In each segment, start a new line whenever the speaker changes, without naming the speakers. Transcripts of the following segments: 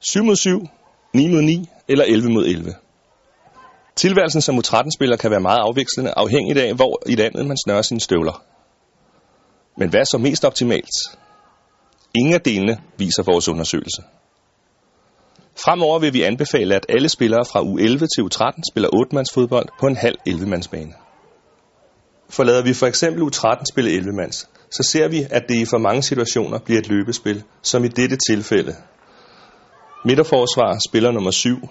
7 mod 7, 9 mod 9 eller 11 mod 11. Tilværelsen som U13-spiller kan være meget afvekslende, afhængigt af, hvor i landet man snører sine støvler. Men hvad er så mest optimalt? Ingen af delene viser vores undersøgelse. Fremover vil vi anbefale, at alle spillere fra U11 til U13 spiller 8-mands fodbold på en halv 11-mandsbane. Forlader vi for eksempel U13 spille 11-mands, så ser vi, at det i for mange situationer bliver et løbespil, som i dette tilfælde. Midterforsvar spiller nummer 7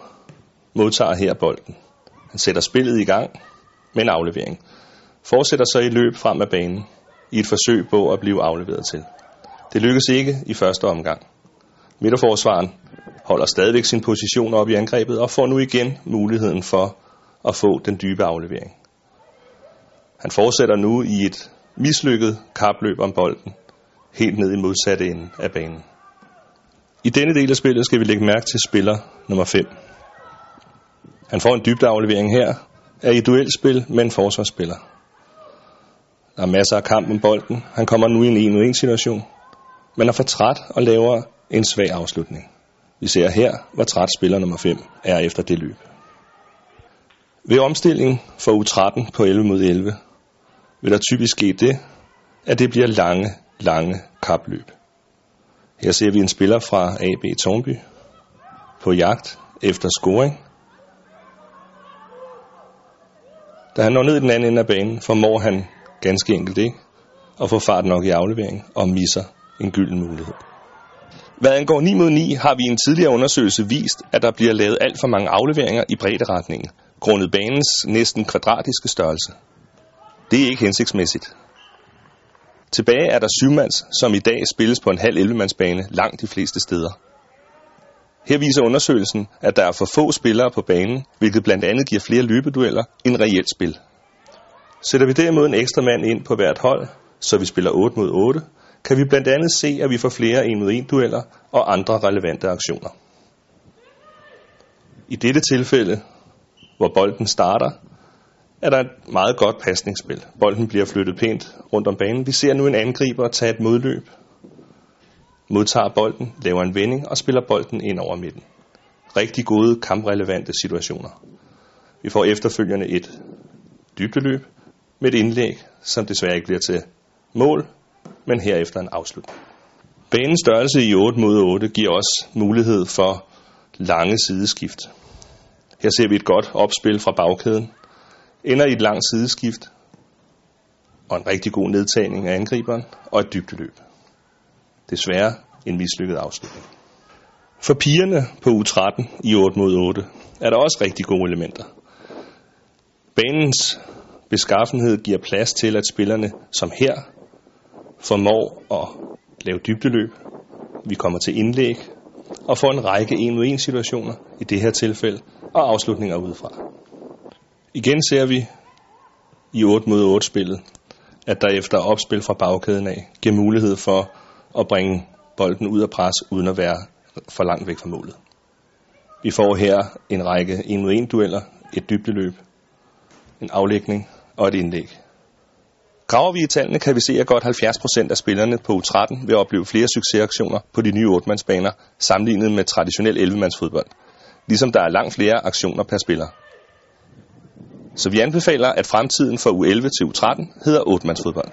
modtager her bolden. Han sætter spillet i gang med en aflevering. Fortsætter så i løb frem af banen i et forsøg på at blive afleveret til. Det lykkes ikke i første omgang. Midterforsvaren holder stadigvæk sin position op i angrebet og får nu igen muligheden for at få den dybe aflevering. Han fortsætter nu i et mislykket kapløb om bolden, helt ned i modsatte ende af banen. I denne del af spillet skal vi lægge mærke til spiller nummer 5. Han får en dybdeaflevering her, er i duelspil med en forsvarsspiller. Der er masser af kamp om bolden. Han kommer nu i en 1 1 situation, men er for træt og laver en svag afslutning. Vi ser her, hvor træt spiller nummer 5 er efter det løb. Ved omstilling for U13 på 11 mod 11 vil der typisk ske det, at det bliver lange, lange kapløb. Her ser vi en spiller fra AB Tornby på jagt efter scoring. Da han når ned i den anden ende af banen, formår han ganske enkelt ikke at få fart nok i afleveringen og misser en gylden mulighed. Hvad angår 9 mod 9, har vi i en tidligere undersøgelse vist, at der bliver lavet alt for mange afleveringer i bredderetningen, grundet banens næsten kvadratiske størrelse. Det er ikke hensigtsmæssigt. Tilbage er der syvmands, som i dag spilles på en halv 11-mandsbane langt de fleste steder. Her viser undersøgelsen, at der er for få spillere på banen, hvilket blandt andet giver flere løbedueller end reelt spil. Sætter vi derimod en ekstra mand ind på hvert hold, så vi spiller 8 mod 8, kan vi blandt andet se, at vi får flere 1 mod 1 dueller og andre relevante aktioner. I dette tilfælde, hvor bolden starter, er der et meget godt pasningsspil. Bolden bliver flyttet pænt rundt om banen. Vi ser nu en angriber tage et modløb, modtager bolden, laver en vending og spiller bolden ind over midten. Rigtig gode kamprelevante situationer. Vi får efterfølgende et dybdeløb med et indlæg, som desværre ikke bliver til mål, men herefter en afslutning. Banens størrelse i 8 mod 8 giver også mulighed for lange sideskift. Her ser vi et godt opspil fra bagkæden, ender i et langt sideskift og en rigtig god nedtagning af angriberen og et dybdeløb. Desværre en mislykket afslutning. For pigerne på U13 i 8 mod 8 er der også rigtig gode elementer. Banens beskaffenhed giver plads til, at spillerne som her formår at lave dybdeløb. Vi kommer til indlæg og får en række 1 mod 1 situationer i det her tilfælde og afslutninger udefra. Igen ser vi i 8 mod 8 spillet, at der efter opspil fra bagkæden af giver mulighed for at bringe bolden ud af pres, uden at være for langt væk fra målet. Vi får her en række 1 mod 1 dueller, et dybdeløb, en aflægning og et indlæg. Graver vi i tallene, kan vi se, at godt 70% af spillerne på U13 vil opleve flere succesaktioner på de nye 8-mandsbaner, sammenlignet med traditionel 11-mandsfodbold, ligesom der er langt flere aktioner per spiller. Så vi anbefaler, at fremtiden for U11 til U13 hedder 8-mandsfodbold.